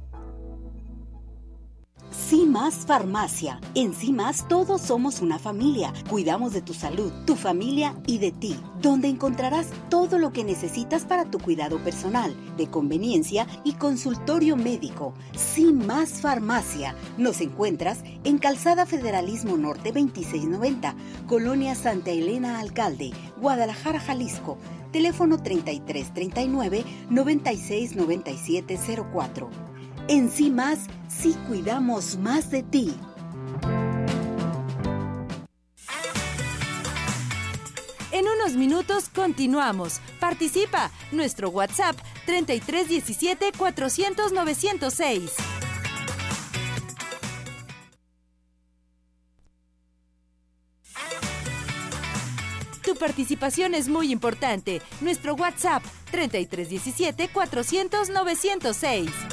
[SPEAKER 6] CIMAS Farmacia. En CIMAS todos somos una familia. Cuidamos de tu salud, tu familia y de ti, donde encontrarás todo lo que necesitas para tu cuidado personal, de conveniencia y consultorio médico. CIMAS Farmacia. Nos encuentras en Calzada Federalismo Norte 2690, Colonia Santa Elena Alcalde, Guadalajara, Jalisco. Teléfono 3339 969704. En sí más, sí cuidamos más de ti.
[SPEAKER 1] En unos minutos continuamos. Participa. Nuestro WhatsApp 3317 400 906. Tu participación es muy importante. Nuestro WhatsApp 3317 400 906.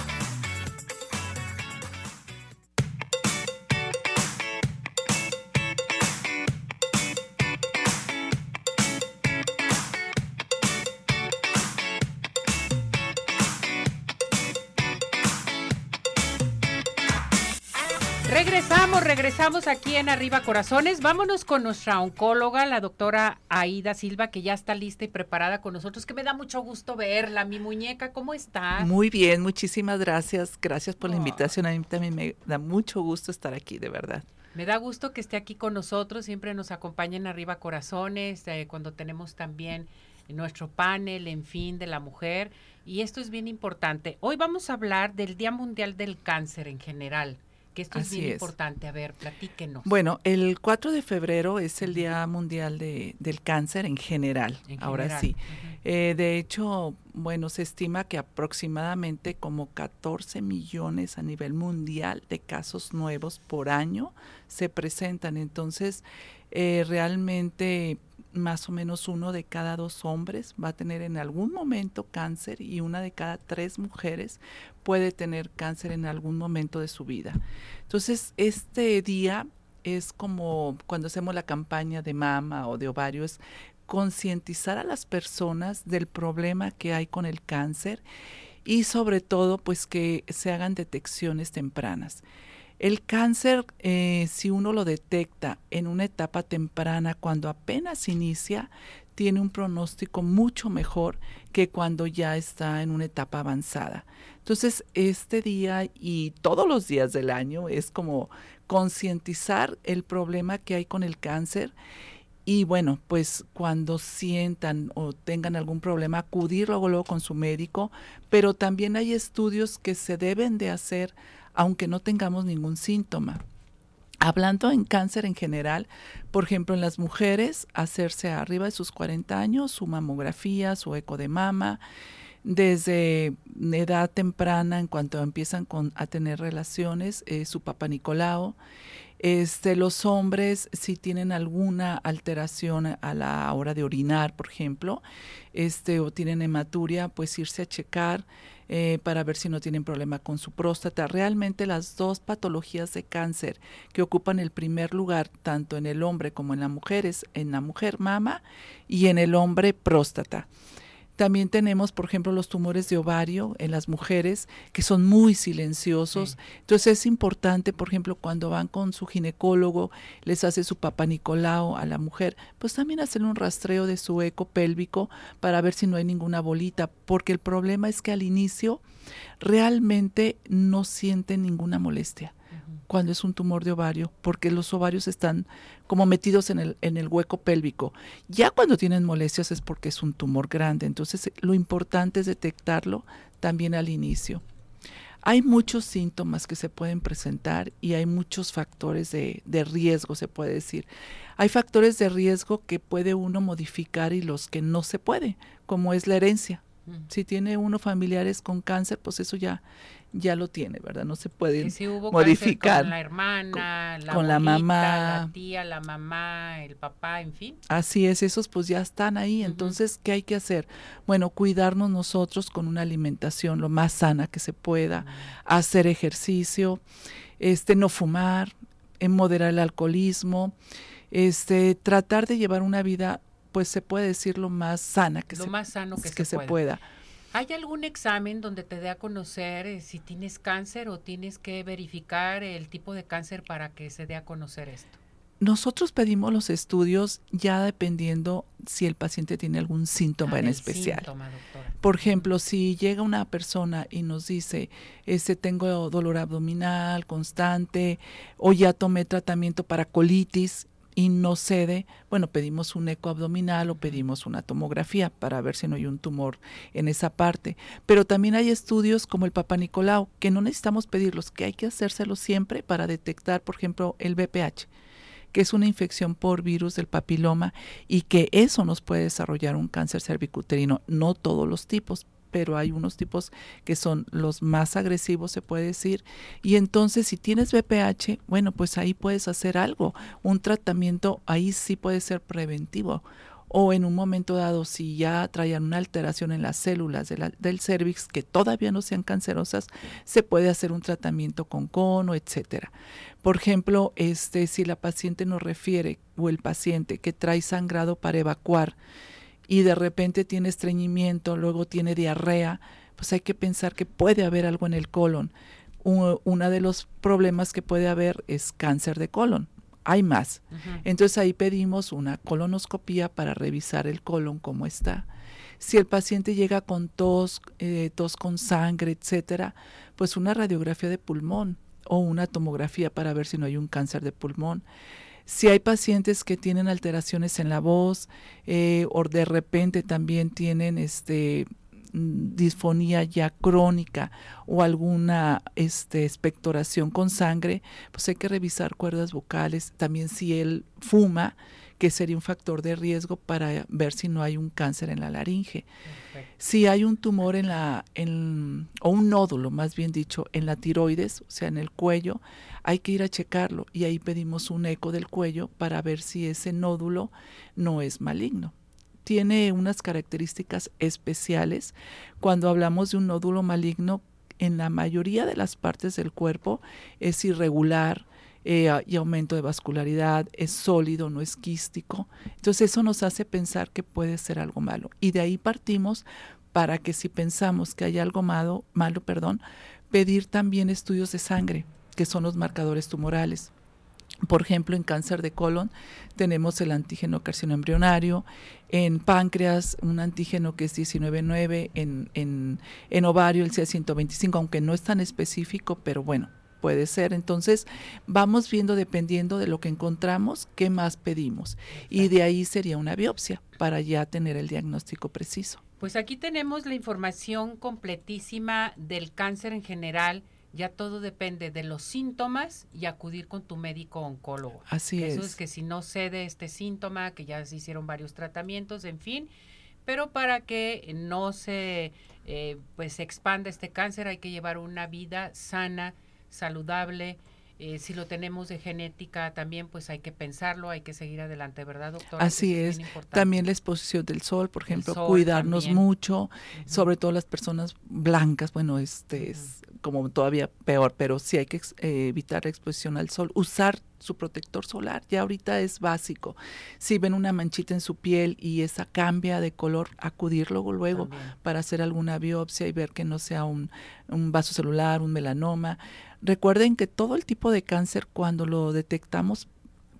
[SPEAKER 2] Regresamos, aquí en Arriba Corazones. Vámonos con nuestra oncóloga, la doctora Aida Silva, que ya está lista y preparada con nosotros, que me da mucho gusto verla. Mi muñeca, ¿cómo está?
[SPEAKER 8] Muy bien, muchísimas gracias. Gracias por la
[SPEAKER 2] Oh.
[SPEAKER 8] invitación. A mí también me da mucho gusto estar aquí, de verdad.
[SPEAKER 2] Me da gusto que esté aquí con nosotros, siempre nos acompaña en Arriba Corazones, eh, cuando tenemos también nuestro panel, en fin, de la mujer. Y esto es bien importante. Hoy vamos a hablar del Día Mundial del Cáncer en general, Que esto es
[SPEAKER 8] Así
[SPEAKER 2] bien
[SPEAKER 8] es.
[SPEAKER 2] importante. A ver, platíquenos.
[SPEAKER 8] Bueno, el 4 de febrero es el Día Mundial de, del Cáncer en general,
[SPEAKER 2] En
[SPEAKER 8] ahora
[SPEAKER 2] general.
[SPEAKER 8] sí. Eh, de hecho, bueno, se estima que aproximadamente como 14 millones a nivel mundial de casos nuevos por año se presentan. Entonces, eh, realmente más o menos uno de cada dos hombres va a tener en algún momento cáncer y una de cada tres mujeres puede tener cáncer en algún momento de su vida. Entonces, este día es como cuando hacemos la campaña de mama o de ovario, es concientizar a las personas del problema que hay con el cáncer y sobre todo pues que se hagan detecciones tempranas. El cáncer, eh, si uno lo detecta en una etapa temprana, cuando apenas inicia, tiene un pronóstico mucho mejor que cuando ya está en una etapa avanzada. Entonces, este día y todos los días del año es como concientizar el problema que hay con el cáncer y bueno, pues cuando sientan o tengan algún problema, acudir luego, luego con su médico, pero también hay estudios que se deben de hacer aunque no tengamos ningún síntoma. Hablando en cáncer en general, por ejemplo, en las mujeres, hacerse arriba de sus 40 años su mamografía, su eco de mama, desde edad temprana, en cuanto empiezan a tener relaciones, eh, su papá Nicolau. Este, los hombres, si tienen alguna alteración a la hora de orinar, por ejemplo, este, o tienen hematuria, pues irse a checar eh, para ver si no tienen problema con su próstata. Realmente las dos patologías de cáncer que ocupan el primer lugar, tanto en el hombre como en la mujer, es en la mujer mama y en el hombre próstata. También tenemos, por ejemplo, los tumores de ovario en las mujeres que son muy silenciosos.
[SPEAKER 2] Sí.
[SPEAKER 8] Entonces es importante, por ejemplo, cuando van con su ginecólogo, les hace su papá Nicolau a la mujer, pues también hacer un rastreo de su eco pélvico para ver si no hay ninguna bolita, porque el problema es que al inicio realmente no sienten ninguna molestia cuando es un tumor de ovario, porque los ovarios están como metidos en el, en el hueco pélvico. Ya cuando tienen molestias es porque es un tumor grande, entonces lo importante es detectarlo también al inicio. Hay muchos síntomas que se pueden presentar y hay muchos factores de, de, riesgo, se puede decir. Hay factores de riesgo que puede uno modificar y los que no se puede, como es la herencia. Si tiene uno familiares con cáncer, pues eso ya, ya lo tiene, ¿verdad? No se puede
[SPEAKER 2] si hubo
[SPEAKER 8] modificar.
[SPEAKER 2] Con la hermana, la,
[SPEAKER 8] con
[SPEAKER 2] abuelita,
[SPEAKER 8] la mamá,
[SPEAKER 2] la tía, la mamá, el papá, en fin.
[SPEAKER 8] Así es, esos pues ya están ahí. Entonces, ¿qué hay que hacer? Bueno, cuidarnos nosotros con una alimentación lo más sana que se pueda, hacer ejercicio, este, no fumar, en moderar el alcoholismo, este, tratar de llevar una vida, pues se puede decir lo más sana que
[SPEAKER 2] lo
[SPEAKER 8] se,
[SPEAKER 2] más sano que,
[SPEAKER 8] que
[SPEAKER 2] se,
[SPEAKER 8] se pueda.
[SPEAKER 2] ¿Hay algún examen donde te dé a conocer eh, si tienes cáncer o tienes que verificar el tipo de cáncer para que se dé a conocer esto?
[SPEAKER 8] Nosotros pedimos los estudios ya dependiendo si el paciente tiene algún síntoma
[SPEAKER 2] Ah,
[SPEAKER 8] en especial.
[SPEAKER 2] síntoma.
[SPEAKER 8] Por ejemplo, si llega una persona y nos dice, este tengo dolor abdominal constante o ya tomé tratamiento para colitis y no cede, bueno, pedimos un eco abdominal o pedimos una tomografía para ver si no hay un tumor en esa parte. Pero también hay estudios como el Papa Nicolau, que no necesitamos pedirlos, que hay que hacérselos siempre para detectar, por ejemplo, el BPH que es una infección por virus del papiloma y que eso nos puede desarrollar un cáncer cervicuterino. No todos los tipos, pero hay unos tipos que son los más agresivos, se puede decir. Y entonces, si tienes BPH, bueno, pues ahí puedes hacer algo. Un tratamiento ahí sí puede ser preventivo. O en un momento dado, si ya traían una alteración en las células de la, del cervix que todavía no sean cancerosas, se puede hacer un tratamiento con cono, etcétera. Por ejemplo, este, si la paciente nos refiere o el paciente que trae sangrado para evacuar, y de repente tiene estreñimiento, luego tiene diarrea, pues hay que pensar que puede haber algo en el colon. Uno de los problemas que puede haber es cáncer de colon. Hay más. Uh -huh. Entonces ahí pedimos una colonoscopía para revisar el colon cómo está. Si el paciente llega con tos, eh, tos con sangre, etcétera, pues una radiografía de pulmón o una tomografía para ver si no hay un cáncer de pulmón. Si hay pacientes que tienen alteraciones en la voz eh, o de repente también tienen este mm, disfonía ya crónica o alguna este, expectoración con sangre, pues hay que revisar cuerdas vocales. También si él fuma, que sería un factor de riesgo para ver si no hay un cáncer en la laringe. Si hay un tumor en la, en, o un nódulo, más bien dicho, en la tiroides, o sea, en el cuello, hay que ir a checarlo y ahí pedimos un eco del cuello para ver si ese nódulo no es maligno. Tiene unas características especiales. Cuando hablamos de un nódulo maligno, en la mayoría de las partes del cuerpo es irregular, eh, y aumento de vascularidad, es sólido, no es quístico. Entonces eso nos hace pensar que puede ser algo malo. Y de ahí partimos para que si pensamos que hay algo malo, malo perdón, pedir también estudios de sangre, que son los marcadores tumorales. Por ejemplo, en cáncer de colon tenemos el antígeno carcinoembrionario, en páncreas un antígeno que es 19.9, en, en, en ovario el CA125, aunque no es tan específico, pero bueno, puede ser. Entonces, vamos viendo, dependiendo de lo que encontramos, qué más pedimos. Y de ahí sería una biopsia para ya tener el diagnóstico preciso.
[SPEAKER 2] Pues aquí tenemos la información completísima del cáncer en general. Ya todo depende de los síntomas y acudir con tu médico oncólogo.
[SPEAKER 8] Así
[SPEAKER 2] es. Eso es que si no cede este síntoma, que ya se hicieron varios tratamientos, en fin, pero para que no se eh, pues expanda este cáncer hay que llevar una vida sana, saludable. Eh, si lo tenemos de genética también, pues hay que pensarlo, hay que seguir adelante, ¿verdad, doctora?
[SPEAKER 8] Así es. también la exposición del sol, por ejemplo, cuidarnos mucho, sobre todo las personas blancas, bueno, este es como todavía peor, pero sí hay que eh, evitar la exposición al sol, usar su protector solar, ya ahorita es básico. Si ven una manchita en su piel y esa cambia de color, acudir luego, luego para hacer alguna biopsia y ver que no sea un, un vaso celular, un melanoma. Recuerden que todo el tipo de cáncer, cuando lo detectamos,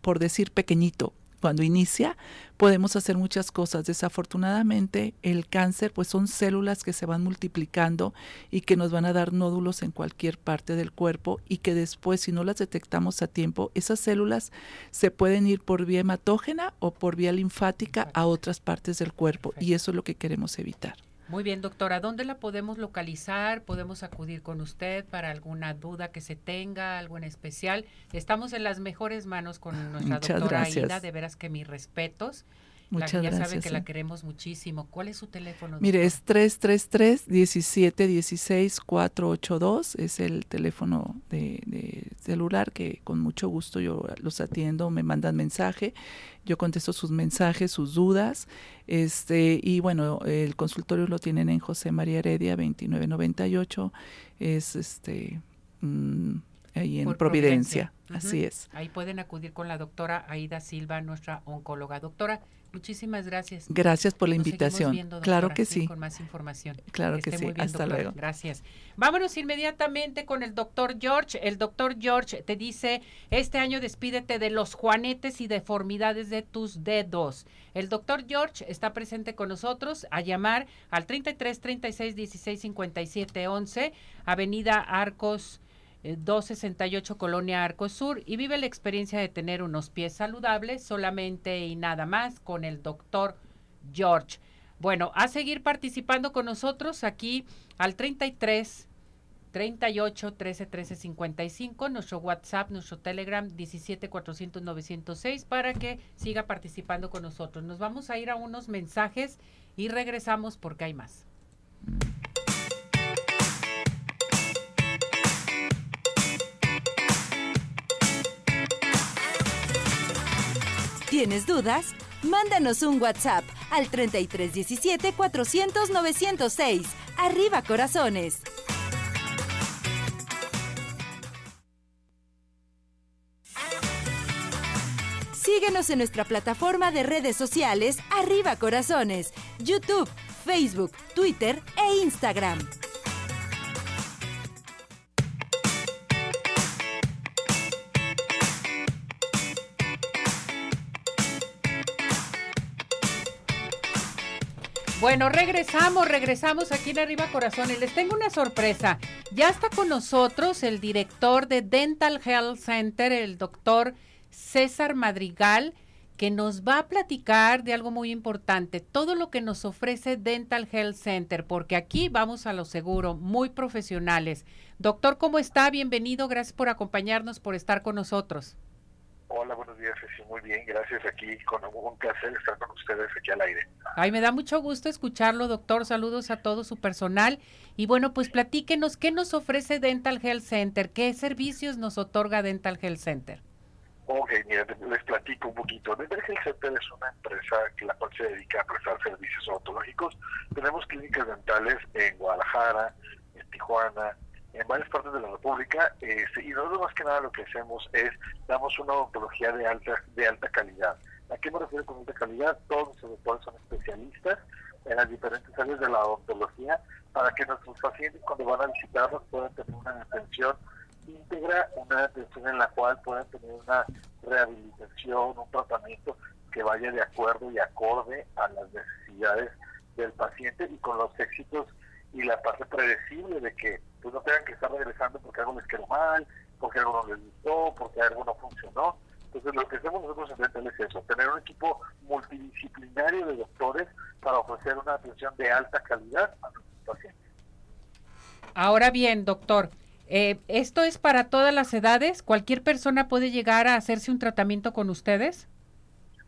[SPEAKER 8] por decir pequeñito, cuando inicia, podemos hacer muchas cosas. Desafortunadamente, el cáncer, pues son células que se van multiplicando y que nos van a dar nódulos en cualquier parte del cuerpo y que después, si no las detectamos a tiempo, esas células se pueden ir por vía hematógena o por vía linfática a otras partes del cuerpo y eso es lo que queremos evitar.
[SPEAKER 2] Muy bien, doctora. ¿Dónde la podemos localizar? ¿Podemos acudir con usted para alguna duda que se tenga, algo en especial? Estamos en las mejores manos con nuestra Muchas doctora Aida. De veras que mis respetos.
[SPEAKER 8] Muchas
[SPEAKER 2] ya
[SPEAKER 8] gracias.
[SPEAKER 2] sabe que la queremos muchísimo. ¿Cuál es su teléfono?
[SPEAKER 8] Mire, es 333-1716-482. Es el teléfono de, de, celular que con mucho gusto yo los atiendo, me mandan mensaje yo contesto sus mensajes, sus dudas, este, y bueno, el consultorio lo tienen en José María Heredia 2998, es este mm, ahí en Providencia, así es.
[SPEAKER 2] Ahí pueden acudir con la doctora Aida Silva, nuestra oncóloga. Doctora, Muchísimas gracias.
[SPEAKER 8] Gracias por la invitación. claro que sí.
[SPEAKER 2] Con más información.
[SPEAKER 8] Claro que, sí. Hasta luego.
[SPEAKER 2] Gracias. Vámonos inmediatamente con el doctor George. El doctor George te dice, este año despídete de los juanetes y deformidades de tus dedos. El doctor George está presente con nosotros a llamar al 33 36 16 57 11, Avenida Arcos 268 eh, Colonia Arco Sur y vive la experiencia de tener unos pies saludables solamente y nada más con el doctor George. Bueno, a seguir participando con nosotros aquí al 33 38 13 13 55, nuestro WhatsApp, nuestro Telegram 17 400 906 para que siga participando con nosotros. Nos vamos a ir a unos mensajes y regresamos porque hay más.
[SPEAKER 1] ¿Tienes dudas? Mándanos un WhatsApp al 3317 400 906. Arriba corazones. Síguenos en nuestra plataforma de redes sociales Arriba Corazones, YouTube, Facebook, Twitter e Instagram.
[SPEAKER 2] Bueno, regresamos, regresamos aquí en Arriba Corazones. Les tengo una sorpresa. Ya está con nosotros el director de Dental Health Center, el doctor César Madrigal, que nos va a platicar de algo muy importante, todo lo que nos ofrece Dental Health Center, porque aquí vamos a lo seguro, muy profesionales. Doctor, ¿cómo está? Bienvenido, gracias por acompañarnos, por estar con nosotros.
[SPEAKER 9] Hola, buenos días, sí, muy bien, gracias aquí, con un placer estar con ustedes aquí al aire.
[SPEAKER 2] Ay, me da mucho gusto escucharlo, doctor, saludos a todo su personal. Y bueno, pues platíquenos, ¿qué nos ofrece Dental Health Center? ¿Qué servicios nos otorga Dental Health Center?
[SPEAKER 9] Ok, mira, les platico un poquito. Dental Health Center es una empresa que la cual se dedica a prestar servicios odontológicos. Tenemos clínicas dentales en Guadalajara, en Tijuana, en varias partes de la República, este, y nosotros más que nada lo que hacemos es damos una odontología de alta de alta calidad. ¿A qué me refiero con alta calidad? Todos los doctores son especialistas en las diferentes áreas de la odontología para que nuestros pacientes cuando van a visitarnos puedan tener una atención íntegra, una atención en la cual puedan tener una rehabilitación, un tratamiento que vaya de acuerdo y acorde a las necesidades del paciente y con los éxitos y la parte predecible de que pues no tengan que estar regresando porque algo les quedó mal, porque algo no les gustó, porque algo no funcionó. Entonces lo que hacemos nosotros en Dental es eso, tener un equipo multidisciplinario de doctores para ofrecer una atención de alta calidad a nuestros pacientes.
[SPEAKER 2] Ahora bien, doctor, eh, ¿Esto es para todas las edades? ¿Cualquier persona puede llegar a hacerse un tratamiento con ustedes?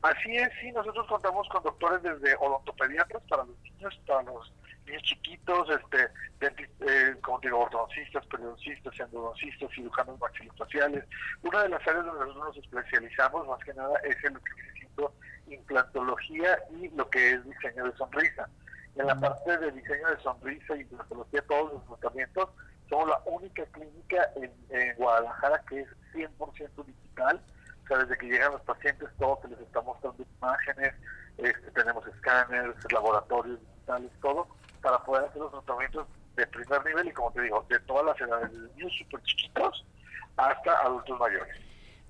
[SPEAKER 9] Así es, sí, nosotros contamos con doctores desde odontopediatras para los niños, para los niños chiquitos, este, eh, como digo, ortodoncistas, periodoncistas, endodoncistas, cirujanos maxilofaciales. Una de las áreas donde nosotros nos especializamos más que nada es en lo que viene siendo implantología y lo que es diseño de sonrisa. En la parte de diseño de sonrisa y implantología, todos los tratamientos, somos la única clínica en, Guadalajara que es 100% digital. O sea, desde que llegan los pacientes, todo se les está mostrando imágenes, este, tenemos escáneres, laboratorios digitales, todo, para poder hacer los tratamientos de primer nivel y, como te digo, de todas las edades, desde niños súper chiquitos hasta adultos mayores.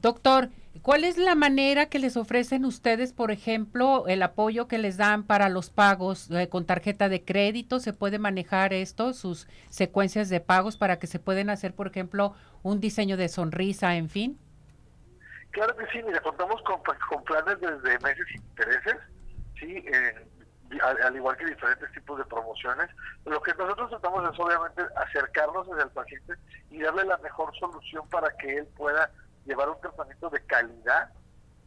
[SPEAKER 2] Doctor, ¿cuál es la manera que les ofrecen ustedes, por ejemplo, el apoyo que les dan para los pagos eh, con tarjeta de crédito? ¿Se puede manejar esto, sus secuencias de pagos para que se pueden hacer, por ejemplo, un diseño de sonrisa, en fin?
[SPEAKER 9] Claro que sí, mira, contamos con, con planes desde meses sin intereses, sí, al, igual que diferentes tipos de promociones. Lo que nosotros tratamos es obviamente acercarnos al paciente y darle la mejor solución para que él pueda llevar un tratamiento de calidad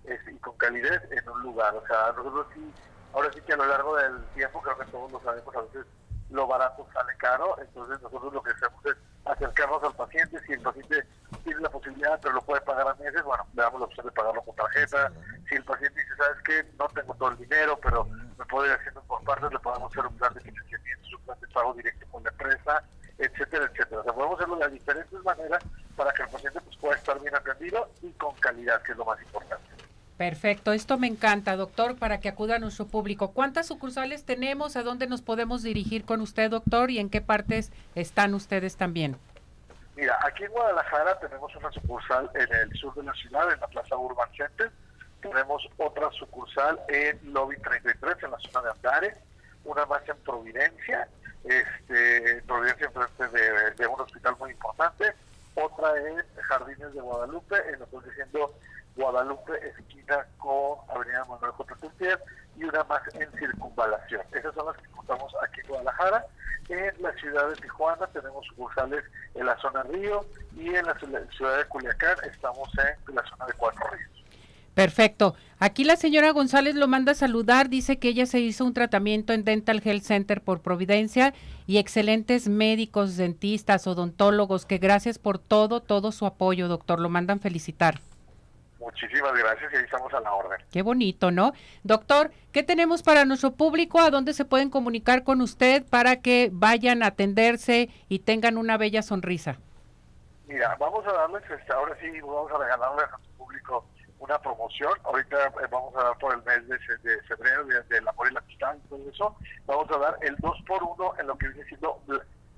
[SPEAKER 9] y con calidez en un lugar. O sea, nosotros sí, ahora sí que a lo largo del tiempo, creo que todos lo sabemos, a veces lo barato sale caro, entonces nosotros lo que hacemos es acercarnos al paciente, si el paciente tiene la posibilidad, pero lo puede pagar a meses, bueno, le damos la opción de pagarlo con tarjeta, si el paciente dice, ¿sabes qué? No tengo todo el dinero, pero me puedo ir haciendo por partes, le podemos hacer un plan de financiamiento, un plan de pago directo con la empresa, etcétera, etcétera. O sea, podemos hacerlo de diferentes maneras para que el paciente pues, pueda estar bien atendido y con calidad, que es lo más importante.
[SPEAKER 2] Perfecto, esto me encanta, doctor, para que acuda a nuestro público. ¿Cuántas sucursales tenemos? ¿A dónde nos podemos dirigir con usted, doctor? ¿Y en qué partes están ustedes también?
[SPEAKER 9] Mira, aquí en Guadalajara tenemos una sucursal en el sur de la ciudad, en la Plaza Urban Center. Tenemos otra sucursal en Lobby 33, en la zona de Andares. Una más en Providencia, este, Providencia enfrente de, de un hospital muy importante. Otra en Jardines de Guadalupe, en lo que estoy diciendo Guadalupe, esquina con Avenida Manuel J. Y una más en Circunvalación. Esas son las que contamos aquí en Guadalajara. En la ciudad de Tijuana tenemos sucursales en la zona Río y en la ciudad de Culiacán estamos en la zona de Cuatro Ríos.
[SPEAKER 2] Perfecto. Aquí la señora González lo manda a saludar, dice que ella se hizo un tratamiento en Dental Health Center por Providencia y excelentes médicos, dentistas, odontólogos, que gracias por todo, todo su apoyo, doctor. Lo mandan felicitar.
[SPEAKER 9] Muchísimas gracias y ahí estamos a la orden.
[SPEAKER 2] Qué bonito, ¿no? Doctor, ¿qué tenemos para nuestro público? ¿A dónde se pueden comunicar con usted para que vayan a atenderse y tengan una bella sonrisa?
[SPEAKER 9] Mira, vamos a darles, este, ahora sí, vamos a regalarles una promoción. Ahorita eh, vamos a dar por el mes de, febrero del de amor y la amistad y todo eso. Vamos a dar el 2 por 1 en lo que viene siendo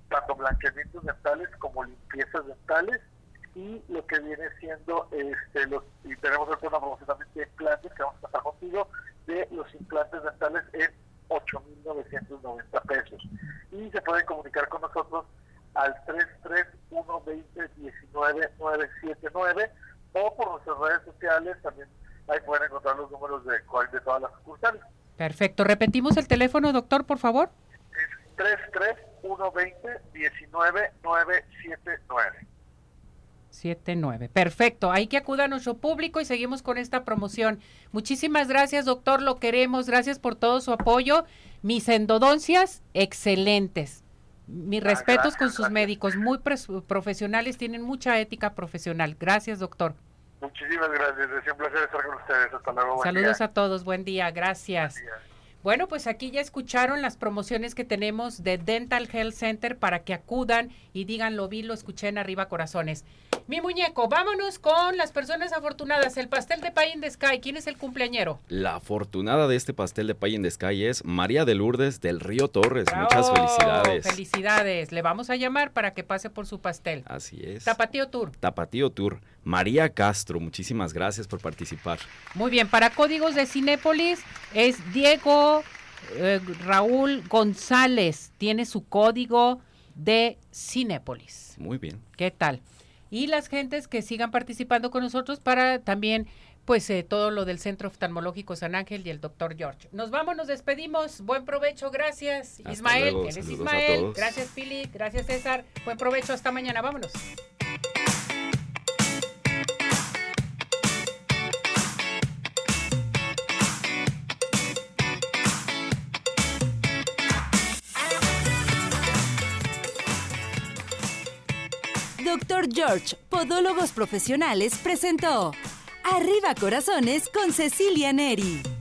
[SPEAKER 9] tanto blanqueamientos dentales como limpiezas dentales y lo que viene siendo, este, los, y tenemos una promoción también de implantes que vamos a pasar contigo, de los implantes dentales en 8.990 pesos. Y se pueden comunicar con nosotros al 33120 19979 o por nuestras redes sociales también ahí pueden encontrar los números de COIN de todas las sucursales.
[SPEAKER 2] Perfecto. Repetimos el teléfono, doctor, por favor.
[SPEAKER 9] Es 33-120-19979.
[SPEAKER 2] 79. Perfecto. Hay que acudir a nuestro público y seguimos con esta promoción. Muchísimas gracias, doctor. Lo queremos. Gracias por todo su apoyo. Mis endodoncias, excelentes. Mis
[SPEAKER 9] Ah,
[SPEAKER 2] respetos
[SPEAKER 9] gracias,
[SPEAKER 2] con sus
[SPEAKER 9] gracias.
[SPEAKER 2] médicos, muy profesionales, tienen mucha ética profesional. Gracias, doctor.
[SPEAKER 9] Muchísimas gracias. Es un placer estar con ustedes. Hasta luego. buen
[SPEAKER 2] Saludos
[SPEAKER 9] día.
[SPEAKER 2] a todos, buen día, gracias.
[SPEAKER 9] Buen día.
[SPEAKER 2] Bueno, pues aquí ya escucharon las promociones que tenemos de Dental Health Center para que acudan y digan lo vi, lo escuché en Arriba Corazones. Mi muñeco, vámonos con las personas afortunadas. El pastel de Pie in the Sky. ¿Quién es el cumpleañero?
[SPEAKER 10] La afortunada de este pastel de Pay in the Sky es María de Lourdes del Río Torres. Muchas felicidades.
[SPEAKER 2] Felicidades. Le vamos a llamar para que pase por su pastel.
[SPEAKER 10] Así es.
[SPEAKER 2] Tapatío Tour.
[SPEAKER 10] Tapatío Tour. María Castro, muchísimas gracias por participar.
[SPEAKER 2] Muy bien, para códigos de Cinépolis es Diego eh, Raúl González. Tiene su código de Cinépolis.
[SPEAKER 10] Muy bien.
[SPEAKER 2] ¿Qué tal? Y las gentes que sigan participando con nosotros para también, pues, eh, todo lo del Centro Oftalmológico San Ángel y el doctor George. Nos vamos, nos despedimos. Buen provecho, gracias.
[SPEAKER 10] Hasta
[SPEAKER 2] Ismael,
[SPEAKER 10] luego,
[SPEAKER 2] él es
[SPEAKER 10] saludos a
[SPEAKER 2] Ismael. Gracias, Pili. Gracias, César. Buen provecho, hasta mañana. Vámonos.
[SPEAKER 1] Doctor George, Podólogos Profesionales, presentó Arriba Corazones con Cecilia Neri.